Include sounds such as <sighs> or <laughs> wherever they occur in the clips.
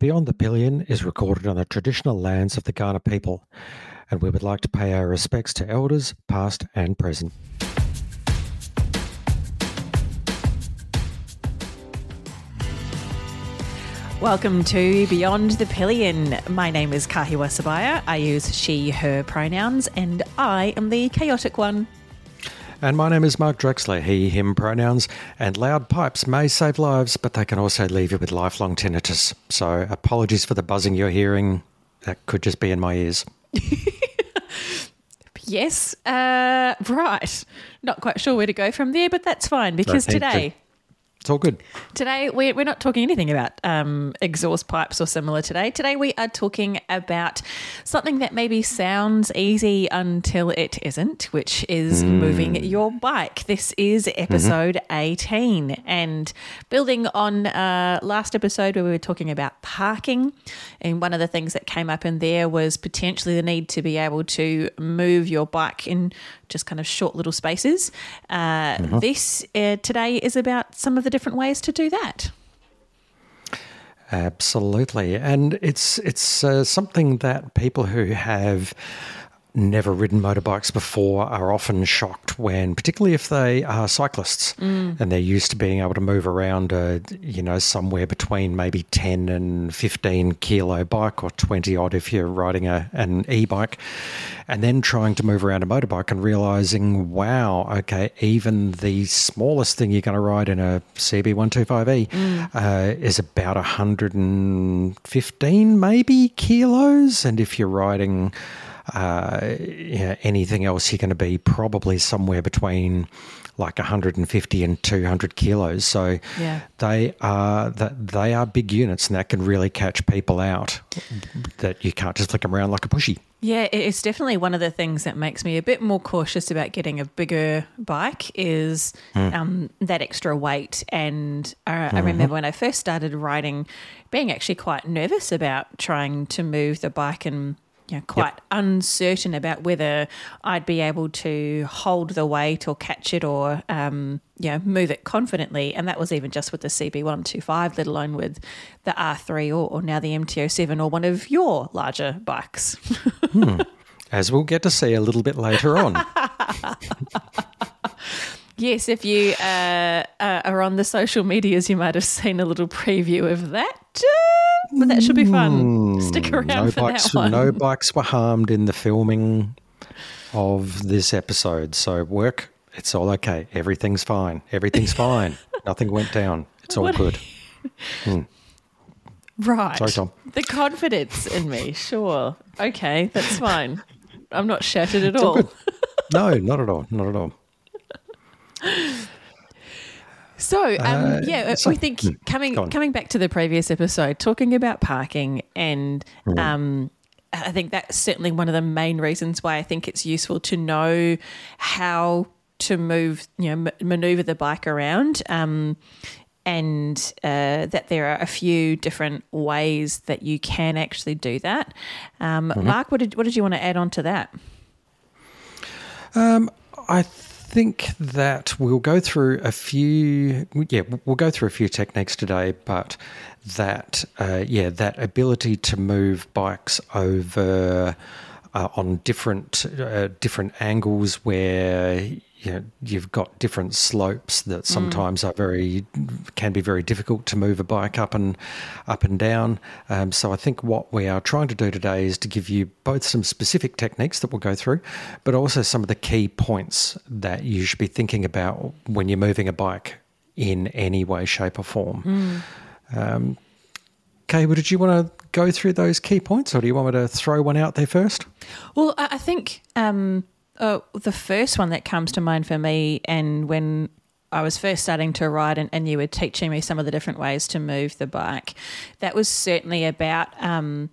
Beyond the Pillion is recorded on the traditional lands of the Kaurna people, and we would like to pay our respects to elders, past and present. Welcome to Beyond the Pillion. My name is Kahiwa Sebire. I use she, her pronouns, and I am the chaotic one. And my name is Mark Drechsler, he, him pronouns, and loud pipes may save lives, but they can also leave you with lifelong tinnitus. So apologies for the buzzing you're hearing. That could just be in my ears. <laughs> Yes, uh, right. Not quite sure where to go from there, but that's fine because today, It's all good. today we're, we're not talking anything about um, exhaust pipes or similar today. Today we are talking about something that maybe sounds easy until it isn't, which is moving your bike. This is episode 18 and building on uh, last episode where we were talking about parking. And one of the things that came up in there was potentially the need to be able to move your bike in just kind of short little spaces. Uh, This uh, today is about some of the different ways to do that. Absolutely, and it's it's uh, something that people who have never ridden motorbikes before are often shocked when, particularly if they are cyclists and they're used to being able to move around, you know, somewhere between maybe ten and fifteen kilo bike or twenty odd if you're riding a an e-bike, and then trying to move around a motorbike and realizing, wow, okay, even the smallest thing you're going to ride in a CB125E uh, is about 115 maybe kilos. And if you're riding uh, yeah, anything else, you're going to be probably somewhere between like 150 and 200 kilos. So Yeah. they are that they are big units, and that can really catch people out. That you can't just flick them around like a pushy. Yeah, it's definitely one of the things that makes me a bit more cautious about getting a bigger bike is um, that extra weight. And I, I remember when I first started riding, being actually quite nervous about trying to move the bike and you know, quite uncertain about whether I'd be able to hold the weight or catch it or um, you know move it confidently. And that was even just with the CB125, let alone with the R3 or, or now the MT-07 or one of your larger bikes. As we'll get to see a little bit later on. <laughs> Yes, if you uh, uh, are on the social medias, you might have seen a little preview of that. Uh, but that should be fun. Stick around no for bikes, that one. no bikes were harmed in the filming of this episode. So work, it's all okay. Everything's fine. Everything's <laughs> fine. Nothing went down. It's all What- good. <laughs> right. Sorry, Tom. The confidence in me. Sure. Okay, that's fine. I'm not shattered at all all. <laughs> No, not at all. Not at all. So, um, yeah, Uh, so- we think hmm, coming coming back to the previous episode, talking about parking, and Hmm. um, I think that's certainly one of the main reasons why I think it's useful to know how to move, you know, m- maneuver the bike around, um, and uh, that there are a few different ways that you can actually do that. Um, Mm-hmm. Mark, what did what did you want to add on to that? I think that we'll go through a few. Yeah, we'll go through a few techniques today, but that uh, yeah, that ability to move bikes over uh, on different uh, different angles where you know, you've got different slopes that sometimes are very can be very difficult to move a bike up and up and down. Um, so I think what we are trying to do today is to give you both some specific techniques that we'll go through, but also some of the key points that you should be thinking about when you're moving a bike in any way, shape, or form. Um, Kay, well, did you want to go through those key points, or do you want me to throw one out there first? Well, I I think um, uh, the first one that comes to mind for me, and when I was first starting to ride, and, and you were teaching me some of the different ways to move the bike, that was certainly about. Um,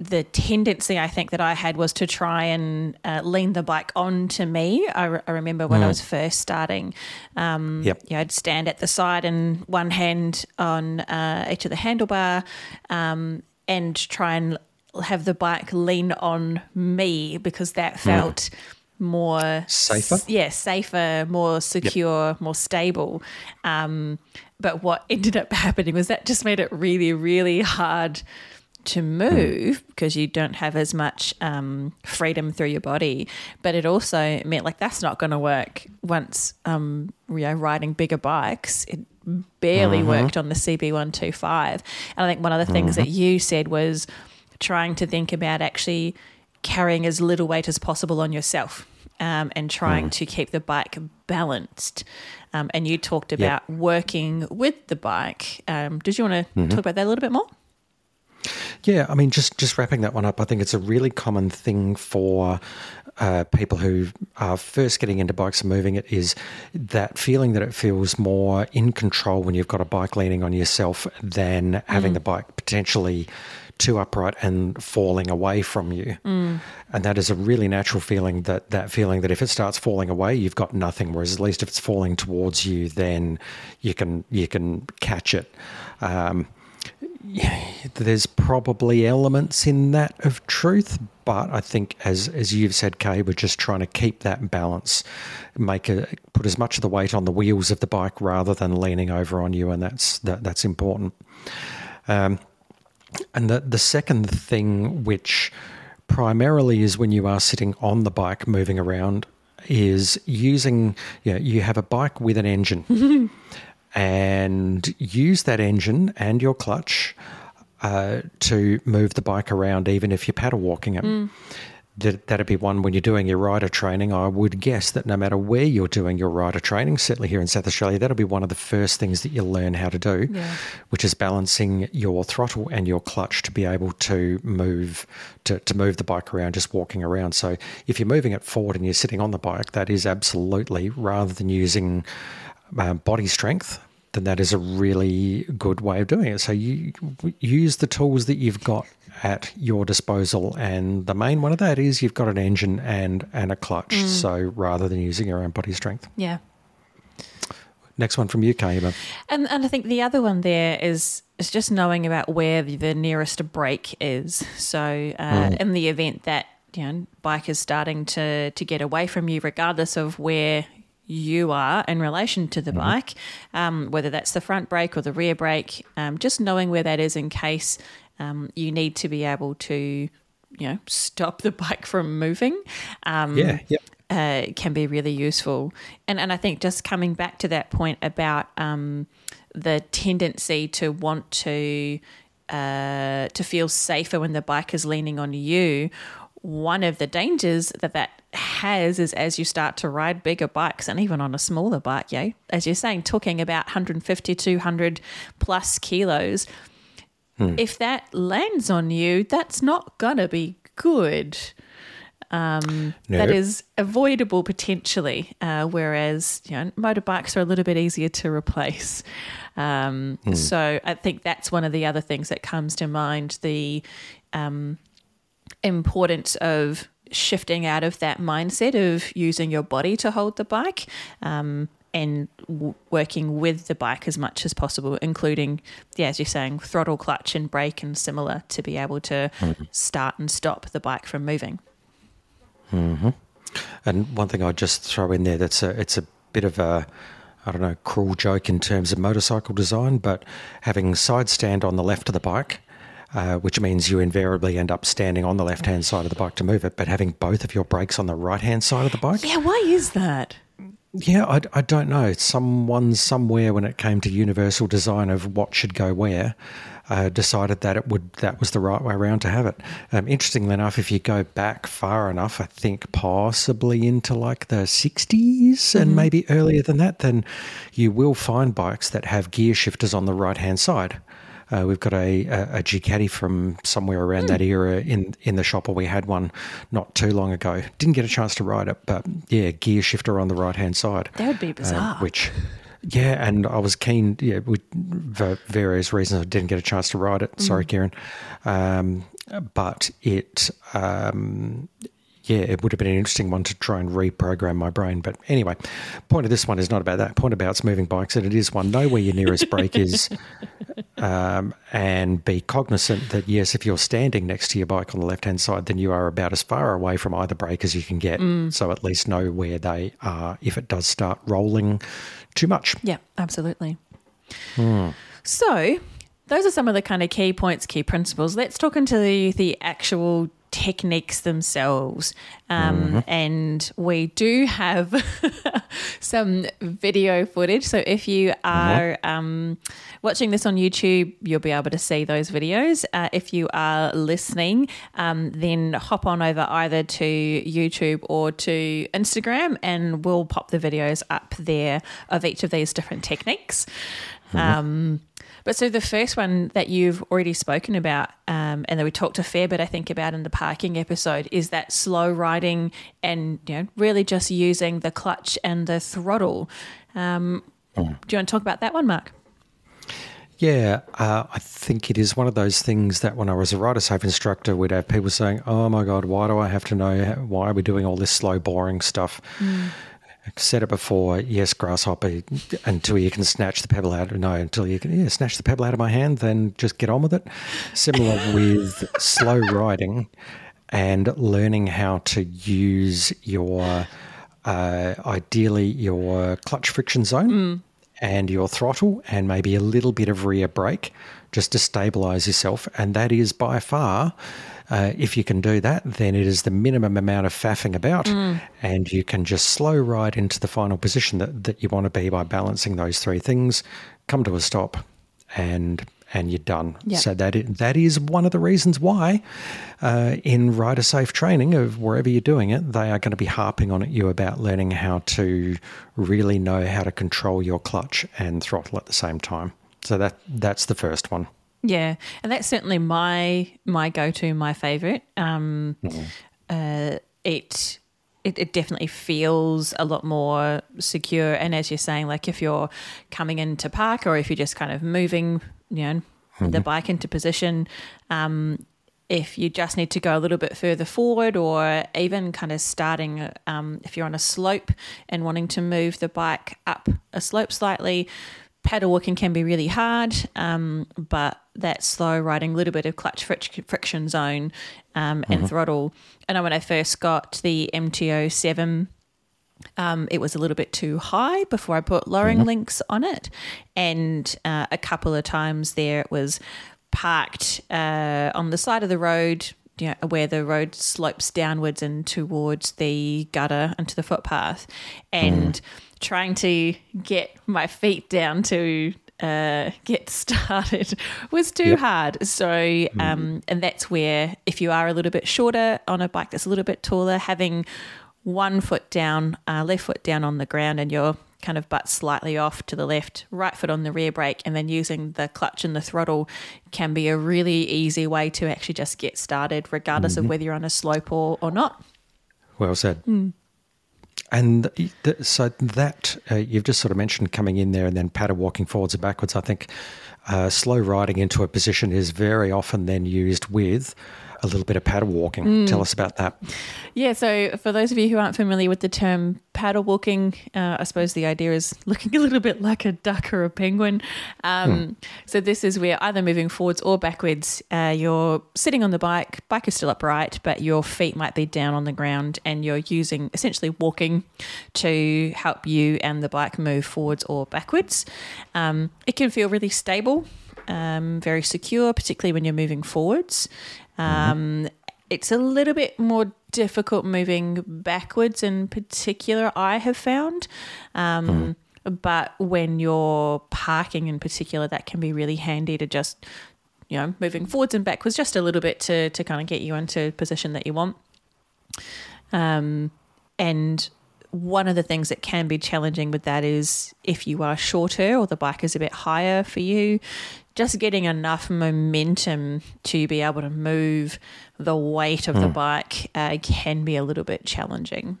the tendency I think that I had was to try and uh, lean the bike onto me. I, re- I remember when I was first starting, um, Yep. yeah, I'd stand at the side and one hand on uh, each of the handlebar um, and try and have the bike lean on me because that felt more Safer? yeah, safer, more secure, more stable. Um, but what <laughs> ended up happening was that just made it really, really hard to move because you don't have as much um, freedom through your body. But it also meant like that's not going to work once um, you know riding bigger bikes. It barely worked on the CB125. And I think one of the things that you said was trying to think about actually carrying as little weight as possible on yourself um, and trying to keep the bike balanced. Um, and you talked about working with the bike. Um, did you want to talk about that a little bit more? Yeah, I mean, just just wrapping that one up, I think it's a really common thing for uh, people who are first getting into bikes and moving it is that feeling that it feels more in control when you've got a bike leaning on yourself than having the bike potentially too upright and falling away from you. And that is a really natural feeling that that feeling that if it starts falling away, you've got nothing. Whereas at least if it's falling towards you, then you can you can catch it. Um, there's probably elements in that of truth, but I think as as you've said, Kay, we're just trying to keep that balance, make a put as much of the weight on the wheels of the bike rather than leaning over on you, and that's that, that's important. Um, and the the second thing, which primarily is when you are sitting on the bike moving around, is using you know, you have a bike with an engine. <laughs> and use that engine and your clutch uh, to move the bike around, even if you're paddle walking it. That, that'd be one when you're doing your rider training. I would guess that no matter where you're doing your rider training, certainly here in South Australia, that'll be one of the first things that you'll learn how to do, Yeah. which is balancing your throttle and your clutch to be able to move to, to move the bike around, just walking around. So if you're moving it forward and you're sitting on the bike, that is absolutely rather than using uh, body strength, then that is a really good way of doing it. So you use the tools that you've got at your disposal, and the main one of that is you've got an engine and and a clutch. So rather than using your own body strength, Yeah. next one from you, Kayla. And and I think the other one there is is just knowing about where the, the nearest break is. So uh, in the event that you know bike is starting to to get away from you, regardless of where you are in relation to the bike, um, whether that's the front brake or the rear brake, um, just knowing where that is in case um, you need to be able to you know stop the <laughs> bike from moving. Um, Yeah, yep. uh, can be really useful. And and I think just coming back to that point about um, the tendency to want to uh, to feel safer when the bike is leaning on you. One of the dangers that that has is as you start to ride bigger bikes and even on a smaller bike, yeah, as you're saying, talking about 150, 200 plus kilos, if that lands on you, that's not gonna be good that Nope. is avoidable potentially, uh, whereas you know motorbikes are a little bit easier to replace. Um, So I think that's one of the other things that comes to mind: the um, importance of shifting out of that mindset of using your body to hold the bike. Um, and w- working with the bike as much as possible, including, yeah, as you're saying, throttle, clutch, and brake, and similar, to be able to start and stop the bike from moving. And one thing I'd just throw in there that's a it's a bit of a I don't know cruel joke in terms of motorcycle design, but having side stand on the left of the bike, uh, which means you invariably end up standing on the left hand side of the bike to move it, but having both of your brakes on the right hand side of the bike. Yeah, why is that? Yeah, I, I don't know. Someone somewhere when it came to universal design of what should go where, uh, decided that it would that was the right way around to have it. Um, interestingly enough, if you go back far enough, I think possibly into like the 60s and maybe earlier than that, then you will find bikes that have gear shifters on the right hand side. Uh, we've got a, a, a Ducati from somewhere around that era in, in the shop, or we had one not too long ago. Didn't get a chance to ride it, but yeah, gear shifter on the right hand side. That would be Um, bizarre. which, yeah, and I was keen, yeah, we, for various reasons, I didn't get a chance to ride it. Sorry, Kieran. Um, but it, um, yeah, it would have been an interesting one to try and reprogram my brain. But anyway, point of this one is not about that. Point about it's moving bikes, and it is one. Know where your nearest brake is, <laughs> um, and be cognizant that yes, if you're standing next to your bike on the left hand side, then you are about as far away from either brake as you can get. Mm. So at least know where they are if it does start rolling too much. Yeah, absolutely. Hmm. So those are some of the kind of key points, key principles. Let's talk into the, the actual techniques themselves. Um, mm-hmm. And we do have <laughs> some video footage. So if you mm-hmm. are mm-hmm. um, watching this on YouTube, you'll be able to see those videos. Uh, if you are listening, um, then hop on over either to YouTube or to Instagram, and we'll pop the videos up there of each of these different techniques. Mm-hmm. But so the first one that you've already spoken about, um, and that we talked a fair bit, I think, about in the parking episode, is that slow riding and you know really just using the clutch and the throttle. Um, mm. Do you want to talk about that one, Mark? Yeah, uh, I think it is one of those things that when I was a rider safe instructor, we'd have people saying, "Oh my God, why do I have to know? Why are we doing all this slow, boring stuff?" Mm said it before. Yes, grasshopper. Until you can snatch the pebble out. No, until you can yeah, snatch the pebble out of my hand, then just get on with it. Similar <laughs> with slow riding and learning how to use your uh, ideally your clutch friction zone mm. and your throttle and maybe a little bit of rear brake just to stabilize yourself. And that is by far uh, if you can do that, then it is the minimum amount of faffing about, mm. and you can just slow ride into the final position that, that you want to be by balancing those three things, come to a stop, and and you're done. Yep. So that is, that is one of the reasons why, uh, in rider safe training of wherever you're doing it, they are going to be harping on at you about learning how to really know how to control your clutch and throttle at the same time. So that that's the first one. Yeah, and that's certainly my my go to, my favorite. Um, mm-hmm. uh, it, it it definitely feels a lot more secure. And as you're saying, like if you're coming into park or if you're just kind of moving, you know, mm-hmm. the bike into position. Um, if you just need to go a little bit further forward, or even kind of starting, um, if you're on a slope and wanting to move the bike up a slope slightly, paddle walking can be really hard, um, but that slow riding, a little bit of clutch friction zone um, and mm-hmm. throttle. I know when I first got the MT-07, um, it was a little bit too high before I put lowering mm-hmm. links on it. And uh, a couple of times there it was parked uh, on the side of the road, you know, where the road slopes downwards and towards the gutter and to the footpath. And mm trying to get my feet down to uh, get <laughs> started was too yep. hard. So, mm-hmm. um, and that's where if you are a little bit shorter on a bike that's a little bit taller, having one foot down, uh, left foot down on the ground, and your kind of butt slightly off to the left, right foot on the rear brake, and then using the clutch and the throttle can be a really easy way to actually just get started, regardless mm-hmm. of whether you're on a slope or, or not. Well said. Mm. And so that uh, you've just sort of mentioned coming in there and then paddle walking forwards and backwards. I think uh, slow riding into a position is very often then used with a little bit of paddle walking. Mm. Tell us about that. Yeah, so for those of you who aren't familiar with the term paddle walking, uh, I suppose the idea is looking a little bit like a duck or a penguin. Um, mm. So this is where either moving forwards or backwards, uh, you're sitting on the bike, bike is still upright, but your feet might be down on the ground, and you're using essentially walking to help you and the bike move forwards or backwards. Um, it can feel really stable. Um, very secure, particularly when you're moving forwards. Um, mm-hmm. It's a little bit more difficult moving backwards, in particular, I have found. Um, mm But when you're parking, in particular, that can be really handy to just, you know, moving forwards and backwards just a little bit to, to kind of get you into position that you want. Um, and one of the things that can be challenging with that is if you are shorter or the bike is a bit higher for you, just getting enough momentum to be able to move the weight of mm. the hmm. bike uh, can be a little bit challenging.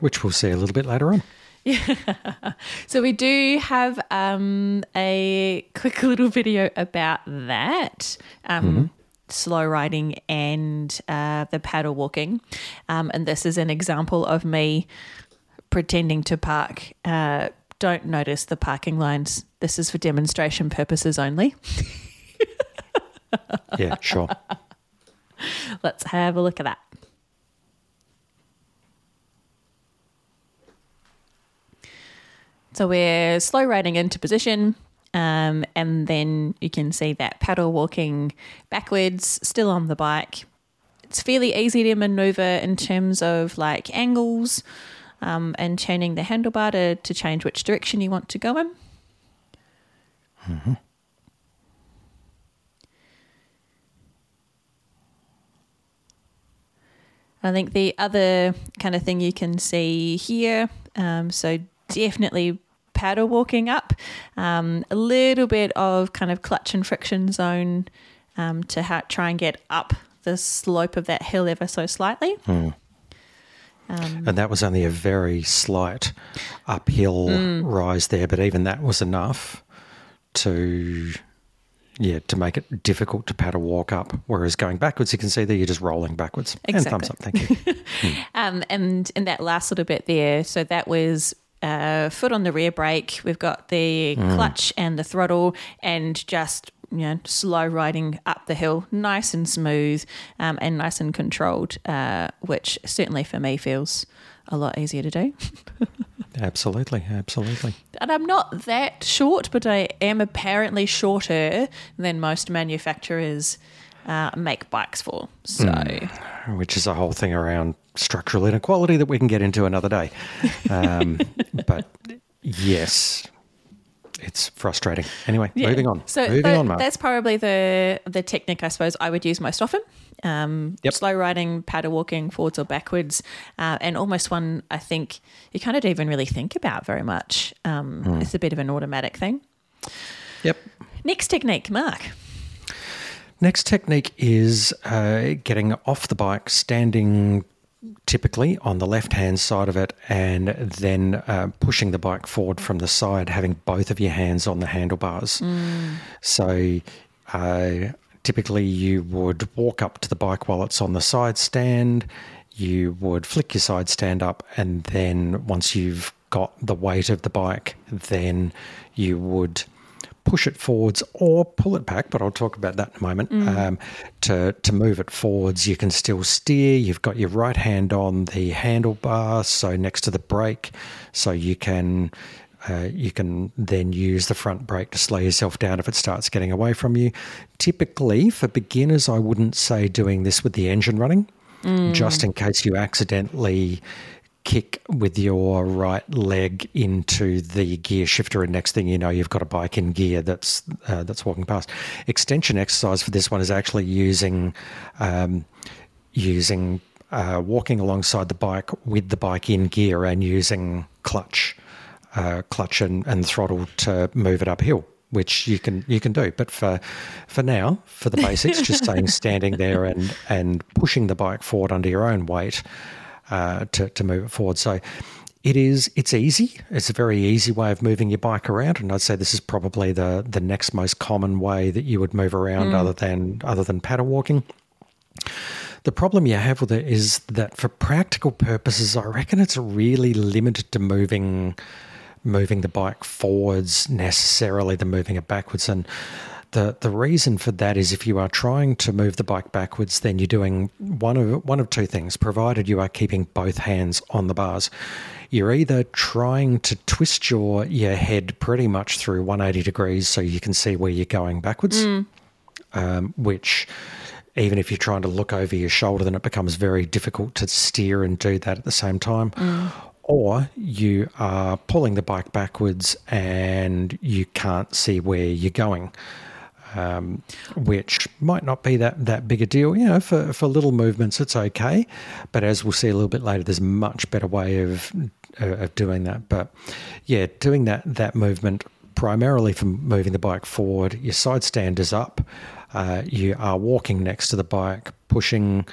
Which we'll see a little bit later on. Yeah. <laughs> so we do have um, a quick <laughs> little video about that. Um, mm-hmm. slow riding and uh, the paddle walking. Um, and this is an example of me pretending to park. Uh, don't notice the parking lines. This is for demonstration purposes only. <laughs> yeah, sure. Let's have a look at that. So we're slow riding into position. Um, and then you can see that paddle walking backwards, still on the bike. It's fairly easy to maneuver in terms of like angles um, and turning the handlebar to, to change which direction you want to go in. Mm-hmm. I think the other kind of thing you can see here, um, so definitely paddle walking up, um, a little bit of kind of clutch and friction zone um, to ha- try and get up the slope of that hill ever so slightly. Um, and that was only a very slight uphill mm. rise there, but even that was enough to yeah, to make it difficult to paddle walk up. Whereas going backwards, you can see that you're just rolling backwards. Exactly. And thumbs up, thank you. <laughs> mm. um, and in that last little bit there, so that was uh, foot on the rear brake. We've got the mm. clutch and the throttle, and just you know, slow riding up the hill, nice and smooth, um, and nice and controlled, uh, which certainly for me feels a lot easier to do. <laughs> absolutely, absolutely. And I'm not that short, but I am apparently shorter than most manufacturers uh, make bikes for. So, mm, which is a whole thing around structural inequality that we can get into another day. <laughs> Um, but yes, it's frustrating. Anyway, yeah. moving on. So moving th- on, Mark. that's probably the the technique I suppose I would use most often. Um, yep. Slow riding, paddle walking, forwards or backwards, uh, and almost one I think you kind of don't even really think about very much. Um, mm. It's a bit of an automatic thing. Yep. Next technique, Mark. Next technique is uh, getting off the bike, standing typically on the left hand side of it, and then uh, pushing the bike forward from the side, having both of your hands on the handlebars. Mm. So, uh, typically, you would walk up to the bike while it's on the side stand. You would flick your side stand up, and then once you've got the weight of the bike, then you would push it forwards or pull it back, but I'll talk about that in a moment. Mm. Um, to, to move it forwards, you can still steer. You've got your right hand on the handlebar, so next to the brake, so you can. Uh, you can then use the front brake to slow yourself down if it starts getting away from you. Typically, for beginners, I wouldn't say doing this with the engine running, mm. just in case you accidentally kick with your right leg into the gear shifter, and next thing you know, you've got a bike in gear that's uh, that's walking past. Extension exercise for this one is actually using um, using uh, walking alongside the bike with the bike in gear and using clutch, uh, clutch and, and throttle to move it uphill which you can you can do. But for for now, for the basics, just <laughs> staying standing there and and pushing the bike forward under your own weight uh, to, to move it forward. So it is it's easy. It's a very easy way of moving your bike around, and I'd say this is probably the the next most common way that you would move around, mm. other than other than paddle walking. The problem you have with it is that for practical purposes, I reckon it's really limited to moving moving the bike forwards necessarily than moving it backwards. And the the reason for that is if you are trying to move the bike backwards, then you're doing one of one of two things. Provided you are keeping both hands on the bars, you're either trying to twist your your head pretty much through 180 degrees so you can see where you're going backwards, mm. um, which even if you're trying to look over your shoulder, then it becomes very difficult to steer and do that at the same time. Mm. Or you are pulling the bike backwards and you can't see where you're going um, which might not be that, that big a deal. You know, for, for little movements, it's okay. But as we'll see a little bit later, there's much better way of, uh, of doing that. But yeah, doing that, that movement primarily for moving the bike forward, your side stand is up. Uh, you are walking next to the bike, pushing,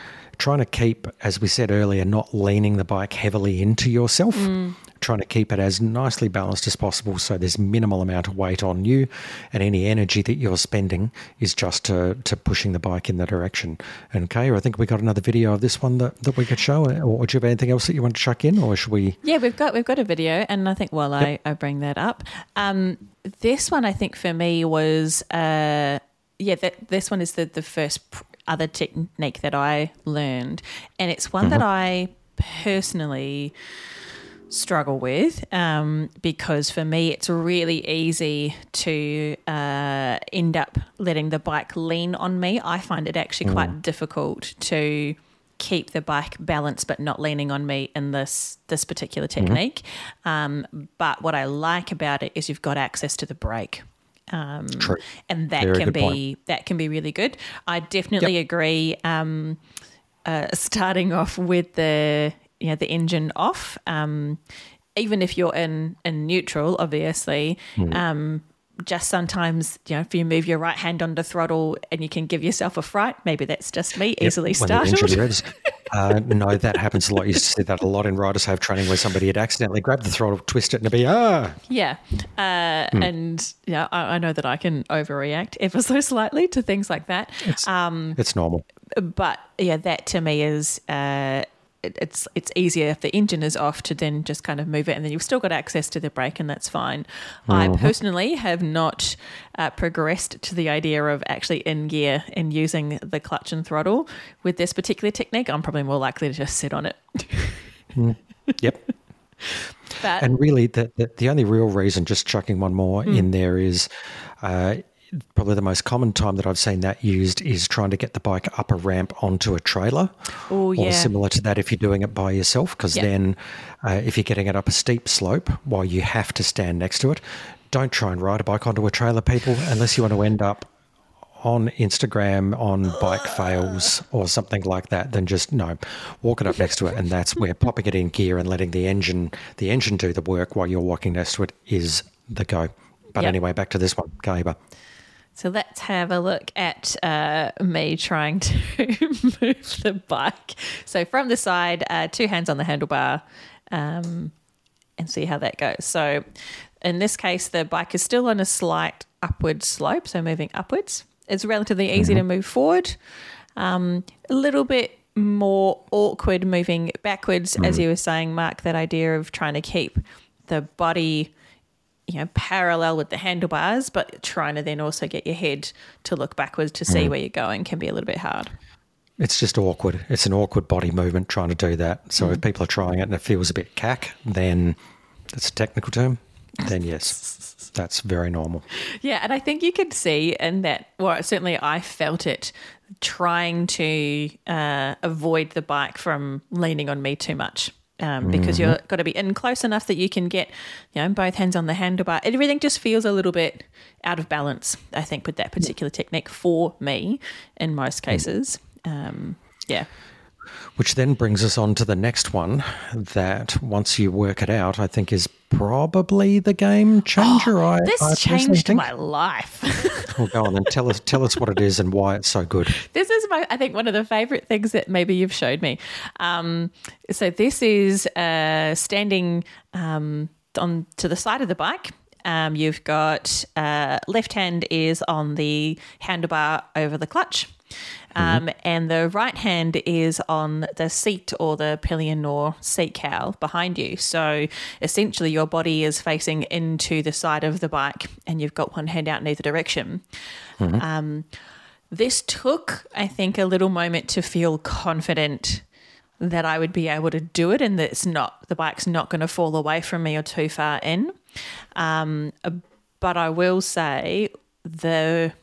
trying to keep, as we said earlier, not leaning the bike heavily into yourself. Mm trying to keep it as nicely balanced as possible so there's minimal amount of weight on you and any energy that you're spending is just to, to pushing the bike in the direction. And Kay, I think we got another video of this one that, that we could show. Or do you have anything else that you want to chuck in or should we? Yeah, we've got we've got a video and I think while yep. I, I bring that up, um, this one I think for me was uh, yeah, that this one is the, the first other technique that I learned. And it's one mm-hmm. that I personally struggle with um, because for me it's really easy to uh, end up letting the bike lean on me. I find it actually mm. quite difficult to keep the bike balanced but not leaning on me in this this particular mm-hmm. technique. Mm-hmm. Um, but what I like about it is you've got access to the brake. Um, True. And that Very can be point. that can be really good. I definitely yep. agree. Um, uh, starting off with the you know the engine off, um, even if you're in in neutral, obviously. Mm. just sometimes, you know, if you move your right hand on the throttle and you can give yourself a fright, maybe that's just me, yep. easily startled. <laughs> Uh, no, that happens a lot. You used to see that a lot in Rider Safe training where somebody had accidentally grabbed the throttle, twist it, and it'd be, ah. Yeah. Uh, hmm. And yeah, I, I, know that I can overreact ever so slightly to things like that. It's, um, it's normal. But yeah, that to me is uh, it's it's easier if the engine is off to then just kind of move it, and then you've still got access to the brake, and that's fine. Mm-hmm. I personally have not uh, progressed to the idea of actually in gear and using the clutch and throttle with this particular technique. I'm probably more likely to just sit on it. mm. Yep. But, and really, the, the, the only real reason, just chucking one more mm. in there, is uh, probably the most common time that I've seen that used is trying to get the bike up a ramp onto a trailer. Oh, yeah. Or similar to that if you're doing it by yourself, because yep. then uh, if you're getting it up a steep slope while you have to stand next to it, don't try and ride a bike onto a trailer, people, unless you want to end up on Instagram on bike fails or something like that, then just no, walk it up next to it, and that's where popping it in gear and letting the engine the engine do the work while you're walking next to it is the go. But yep. anyway, back to this one, Gaber. So let's have a look at uh, me trying to <laughs> move the bike. So from the side, uh, two hands on the handlebar, um, and see how that goes. So in this case, the bike is still on a slight upward slope, so moving upwards. It's relatively easy mm-hmm. to move forward. Um, a little bit more awkward moving backwards, mm-hmm. as you were saying, Mark. That idea of trying to keep the body you know, parallel with the handlebars, but trying to then also get your head to look backwards to see mm. where you're going can be a little bit hard. It's just awkward. It's an awkward body movement trying to do that. So mm. if people are trying it and it feels a bit cack, then that's a technical term. Then <laughs> yes, that's very normal. Yeah, and I think you could see in that. Well, certainly I felt it trying to uh, avoid the bike from leaning on me too much um, because mm-hmm. you've got to be in close enough that you can get, you know, both hands on the handlebar. Everything just feels a little bit out of balance, I think, with that particular technique for me in most mm. cases. Um, yeah. Which then brings us on to the next one that once you work it out, I think is probably the game changer. Oh, I, this I changed my life. <laughs> well, go on and tell us tell us what it is and why it's so good. This is my I think one of the favorite things that maybe you've showed me. Um, so this is uh, standing um, on to the side of the bike. Um, you've got uh, left hand is on the handlebar over the clutch. Um, mm-hmm. And the right hand is on the seat or the pillion or seat cowl behind you. So essentially, your body is facing into the side of the bike, and you've got one hand out in either direction. Mm-hmm. Um, this took, I think, a little moment to feel confident that I would be able to do it, and that it's not the bike's not going to fall away from me or too far in. Um, but I will say the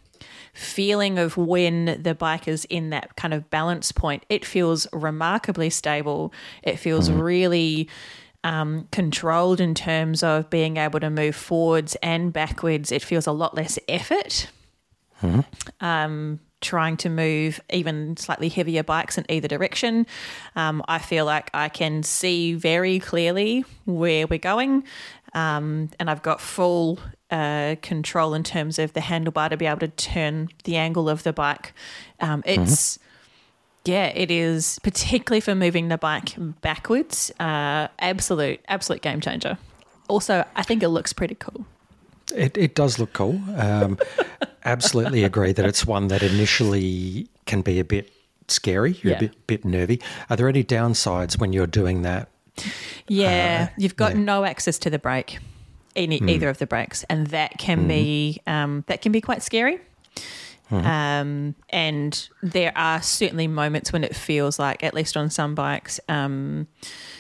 feeling of when the bike is in that kind of balance point, it feels remarkably stable. It feels mm. really um, controlled in terms of being able to move forwards and backwards. It feels a lot less effort. Mm. Um, trying to move even slightly heavier bikes in either direction. Um, I feel like I can see very clearly where we're going, um, and I've got full uh, control in terms of the handlebar to be able to turn the angle of the bike. Um, it's mm-hmm. Yeah, it is particularly for moving the bike backwards. Uh, absolute, absolute game changer. Also, I think it looks pretty cool. It, it does look cool. Um, <laughs> absolutely agree that it's one that initially can be a bit scary. You're Yeah. a bit bit nervy. Are there any downsides when you're doing that? Yeah, Uh, you've got yeah. No access to the brake, any either of the brakes, and that can be Mm-hmm. um, that can be quite scary. Um, and there are certainly moments when it feels like, at least on some bikes, um,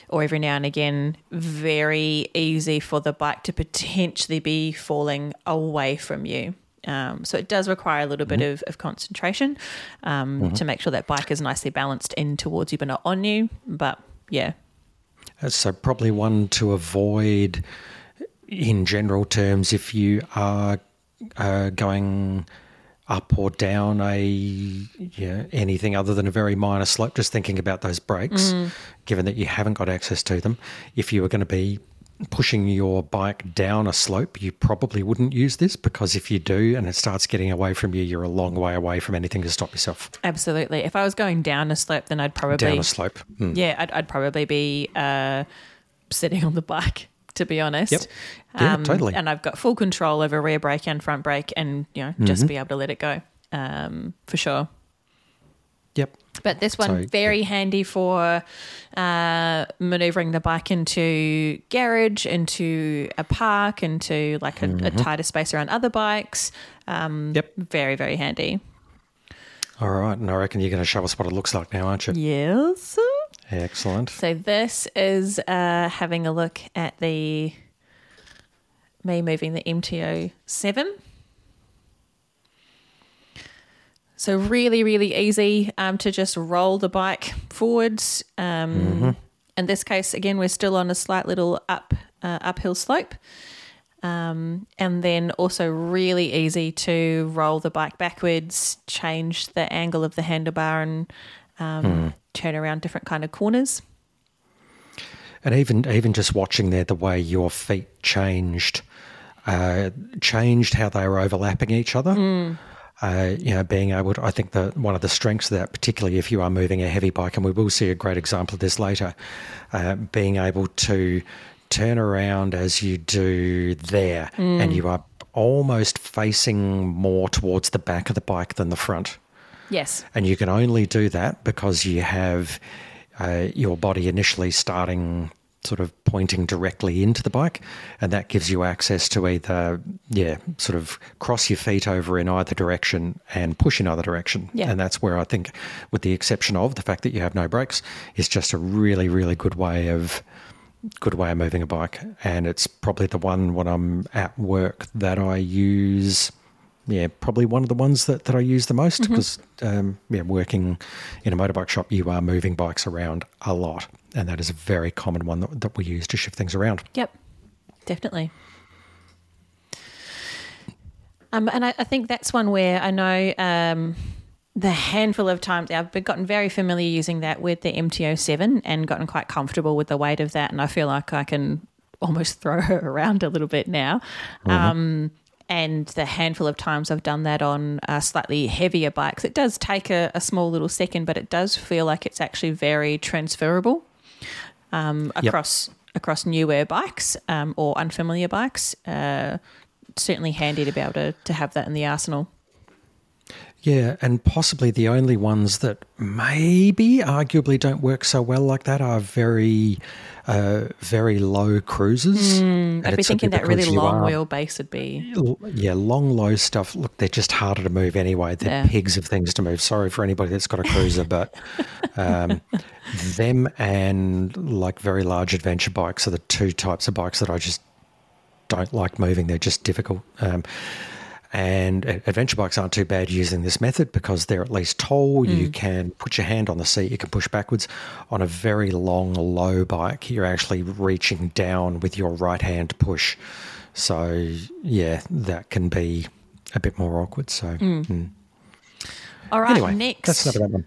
or every now and again, very easy for the bike to potentially be falling away from you. Um, so it does require a little bit of, of concentration um, to make sure that bike is nicely balanced in towards you, but not on you. But yeah, Uh, So probably one to avoid in general terms if you are uh, going up or down a yeah, anything other than a very minor slope. Just thinking about those brakes, given that you haven't got access to them. If you were going to be pushing your bike down a slope, you probably wouldn't use this because if you do and it starts getting away from you, you're a long way away from anything to stop yourself Absolutely. If I was going down a slope, then I'd probably down a slope. Hmm. yeah, I'd, I'd probably be uh, sitting on the bike. To be honest, Yep. Yeah, totally. And I've got full control over rear brake and front brake, and you know, Mm-hmm. just be able to let it go um, for sure. Yep. But this one So, very handy for uh, maneuvering the bike into garage, into a park, into like a, Mm-hmm. a tighter space around other bikes. Um, Yep. Very very handy. All right. And I reckon you're going to show us what it looks like now, aren't you? Yes. Excellent. So this is uh, having a look at the me moving the MTO seven. So really, really easy um, to just roll the bike forwards. Um, In this case, again, we're still on a slight little up uh, uphill slope. Um, and then also really easy to roll the bike backwards, change the angle of the handlebar, and um, turn around different kind of corners. And even even just watching there, the way your feet changed, uh, changed how they were overlapping each other. Uh, you know, being able to, I think the one of the strengths of that, particularly if you are moving a heavy bike, and we will see a great example of this later, uh, being able to turn around as you do there, and you are almost facing more towards the back of the bike than the front. Yes. And you can only do that because you have uh, your body initially starting sort of pointing directly into the bike. And that gives you access to either, yeah, sort of cross your feet over in either direction and push in either direction. Yeah. And that's where I think, with the exception of the fact that you have no brakes, is just a really, really good way of. Good way of moving a bike, and it's probably the one when I'm at work that I use yeah, probably one of the ones that, that I use the most because, um, yeah, working in a motorbike shop, you are moving bikes around a lot. And that is a very common one that, that we use to shift things around. Yep, definitely. Um, and I, I think that's one where I know um, the handful of times I've been gotten very familiar using that with the MT-07 and gotten quite comfortable with the weight of that. And I feel like I can almost <laughs> throw her around a little bit now. Um, and the handful of times I've done that on uh, slightly heavier bikes, it does take a, a small little second, but it does feel like it's actually very transferable um, Yep. across across newer bikes um, or unfamiliar bikes. Uh, certainly handy to be able to, to have that in the arsenal. Yeah, and possibly the only ones that maybe arguably don't work so well like that are very, uh, very low cruises. And I'd be thinking that really long wheelbase would be. Yeah, long, low stuff. Look, they're just harder to move anyway. They're Yeah. pigs of things to move. Sorry for anybody that's got a cruiser, but um, <laughs> them and like very large adventure bikes are the two types of bikes that I just don't like moving. They're just difficult. Um, and adventure bikes aren't too bad using this method because they're at least tall. You mm. can put your hand on the seat, you can push backwards. On a very long, low bike, you're actually reaching down with your right hand to push. So, yeah, that can be a bit more awkward. So, mm. mm. All right, anyway, next. that's another one.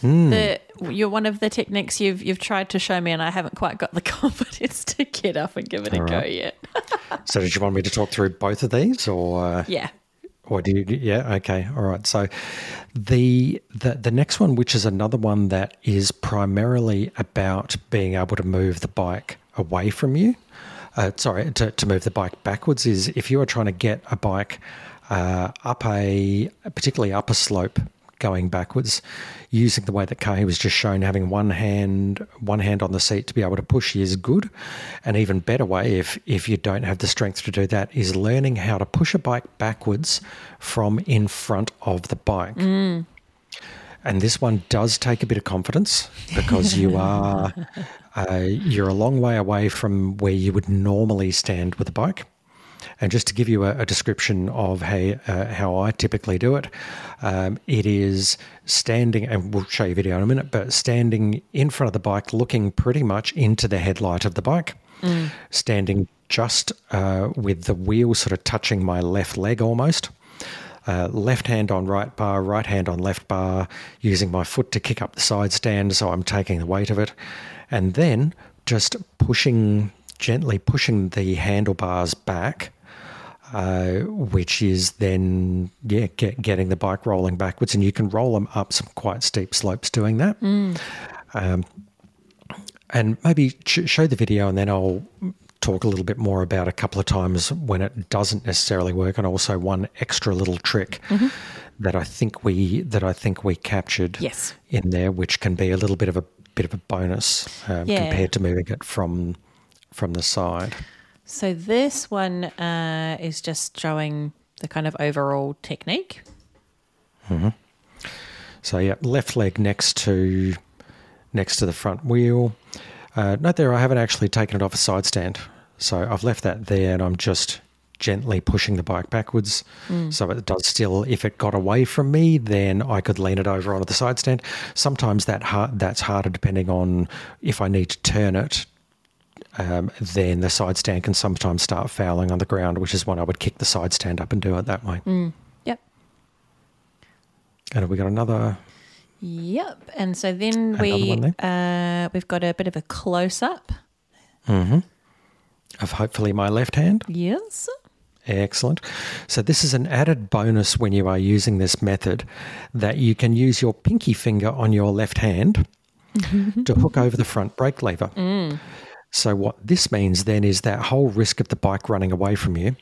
the, mm. You're one of the techniques you've you've tried to show me, and I haven't quite got the <laughs> confidence to get up and give it a All go yet. <laughs> So, did you want me to talk through both of these, or uh, yeah, Or do you? Yeah. Okay. All right. So the the the next one, which is another one that is primarily about being able to move the bike away from you. Uh, sorry, to, to move the bike backwards is if you are trying to get a bike uh, up a particularly up a slope going backwards, using the way that Kahi was just shown, having one hand one hand on the seat to be able to push is good. An even better way, if if you don't have the strength to do that, is learning how to push a bike backwards from in front of the bike. Mm. And this one does take a bit of confidence because you <laughs> are uh, you're a long way away from where you would normally stand with a bike. And just to give you a, a description of how, uh, how I typically do it, um, it is standing, and we'll show you a video in a minute, but standing in front of the bike, looking pretty much into the headlight of the bike, mm. standing just uh, with the wheel sort of touching my left leg almost. Uh, left hand on right bar, right hand on left bar, using my foot to kick up the side stand, so I'm taking the weight of it, and then just pushing gently pushing the handlebars back uh, which is then yeah get, getting the bike rolling backwards, and you can roll them up some quite steep slopes doing that. Mm. Um, and maybe sh- show the video, and then I'll talk a little bit more about a couple of times when it doesn't necessarily work, and also one extra little trick. Mm-hmm. That I think we that I think we captured yes. in there, which can be a little bit of a bit of a bonus um, yeah. compared to moving it from from the side. So this one uh, is just showing the kind of overall technique. Mm-hmm. So yeah, left leg next to next to the front wheel. Uh, note there, I haven't actually taken it off a side stand, so I've left that there, and I'm just gently pushing the bike backwards. Mm. So it does still, if it got away from me, then I could lean it over onto the side stand. Sometimes that hard, that's harder depending on if I need to turn it um, then the side stand can sometimes start fouling on the ground, which is when I would kick the side stand up and do it that way. Mm. Yep. And have we got another? Yep. And so then we uh, we've got a bit of a close up. Mm-hmm. Of hopefully my left hand. Yes. Excellent. So, this is an added bonus when you are using this method that you can use your pinky finger on your left hand <laughs> to hook over the front brake lever. Mm. So, what this means then is that whole risk of the bike running away from you.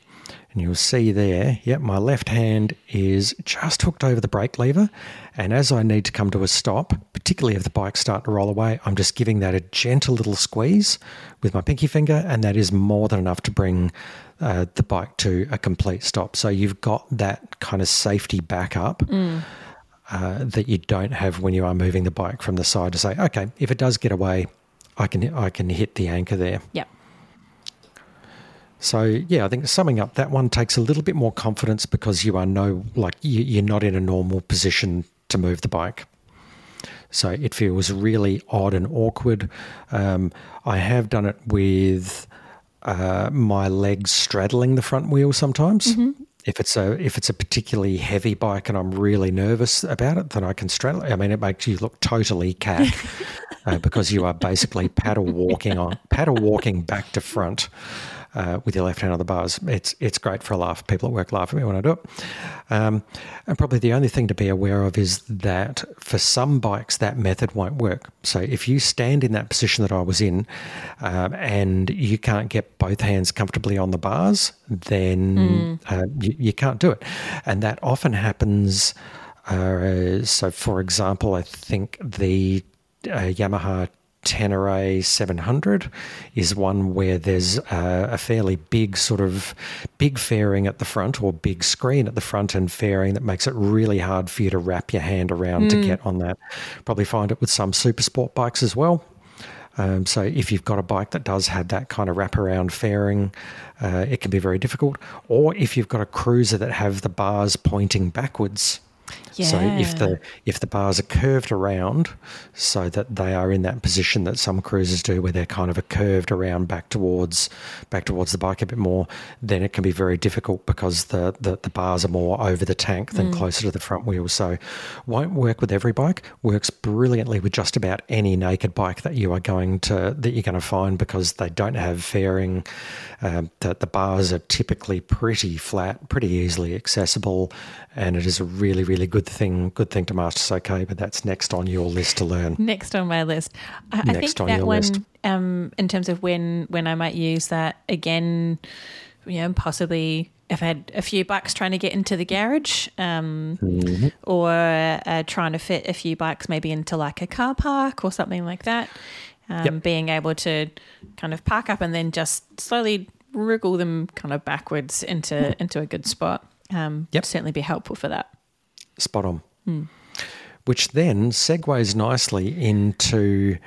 And you'll see there, yep, my left hand is just hooked over the brake lever. And as I need to come to a stop, particularly if the bike's starting to roll away, I'm just giving that a gentle little squeeze with my pinky finger. And that is more than enough to bring uh, the bike to a complete stop. So you've got that kind of safety backup. Mm. Uh, that you don't have when you are moving the bike from the side to say, okay, if it does get away, I can I can hit the anchor there. Yep. So yeah, I think summing up, that one takes a little bit more confidence because you are no like you, are not in a normal position to move the bike. So it feels really odd and awkward. Um, I have done it with uh, my legs straddling the front wheel sometimes. Mm-hmm. If it's a if it's a particularly heavy bike and I'm really nervous about it, then I can straddle. I mean, it makes you look totally cat uh, because you are basically paddle walking on paddle walking back to front uh, with your left hand on the bars. It's it's great for a laugh. People at work laugh at me when I do it. Um, and probably the only thing to be aware of is that for some bikes that method won't work. So if you stand in that position that I was in, um, and you can't get both hands comfortably on the bars, then mm. uh, you, you, can't do it. And that often happens. Uh, so, for example, I think the uh, Yamaha Tenere 700 is one where there's a, a, fairly big sort of big fairing at the front or big screen at the front and fairing that makes it really hard for you to wrap your hand around mm. to get on that. Probably find it with some super sport bikes as well. Um, so if you've got a bike that does have that kind of wraparound fairing, uh, it can be very difficult. Or if you've got a cruiser that have the bars pointing backwards, So if the if the bars are curved around, so that they are in that position that some cruisers do, where they're kind of a curved around back towards back towards the bike a bit more, then it can be very difficult because the the, the bars are more over the tank than closer to the front wheel. So won't work with every bike. Works brilliantly with just about any naked bike that you are going to that you're going to find because they don't have fairing. Um, the, the bars are typically pretty flat, pretty easily accessible, and it is a really, really good thing. Good thing to master. Okay, but that's next on your list to learn. Next on my list. I, I Next think on that your one, list. um, in terms of when when I might use that again, you know, possibly if I had a few bucks trying to get into the garage, um, Mm-hmm. or uh, trying to fit a few bikes maybe into like a car park or something like that. Um, Yep. Being able to kind of park up and then just slowly wriggle them kind of backwards into into a good spot. Um. Yep. certainly be helpful for that. Spot on. Which then segues nicely into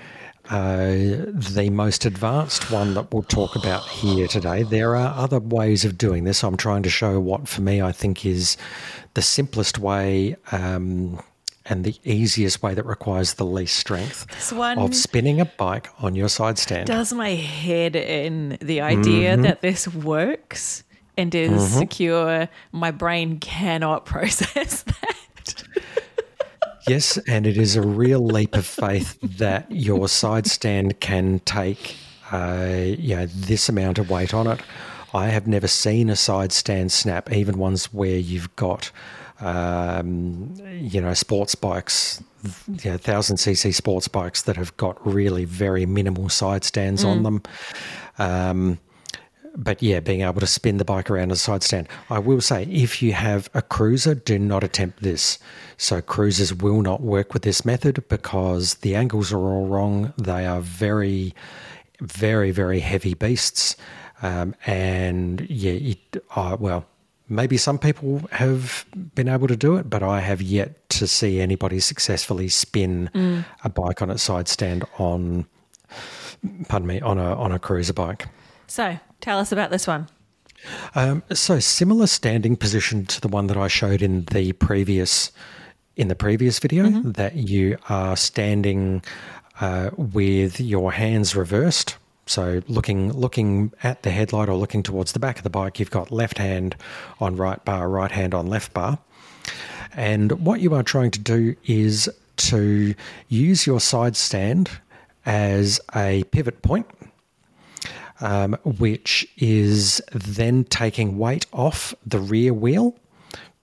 uh, the most advanced one that we'll talk about here today. There are other ways of doing this. I'm trying to show what, for me, I think is the simplest way um, and the easiest way that requires the least strength This one of spinning a bike on your side stand. does my head in the idea Mm-hmm. that this works and is secure. My brain cannot <laughs> process that. Yes, and it is a real leap of faith that your side stand can take, uh, you know, this amount of weight on it. I have never seen a side stand snap, even ones where you've got, um, you know, sports bikes, you know, thousand cc sports bikes that have got really very minimal side stands on them. Um, but yeah, being able to spin the bike around a side stand. I will say, if you have a cruiser, do not attempt this. So cruisers will not work with this method because the angles are all wrong. They are very, very, very heavy beasts, um, and yeah, it, uh, well. Maybe some people have been able to do it, but I have yet to see anybody successfully spin a bike on its side stand on, pardon me, on a on a cruiser bike. So tell us about this one. Um, so similar standing position to the one that I showed in the previous in the previous video. That you are standing uh, with your hands reversed. So looking looking at the headlight or looking towards the back of the bike, you've got left hand on right bar, right hand on left bar. And what you are trying to do is to use your side stand as a pivot point um, which is then taking weight off the rear wheel,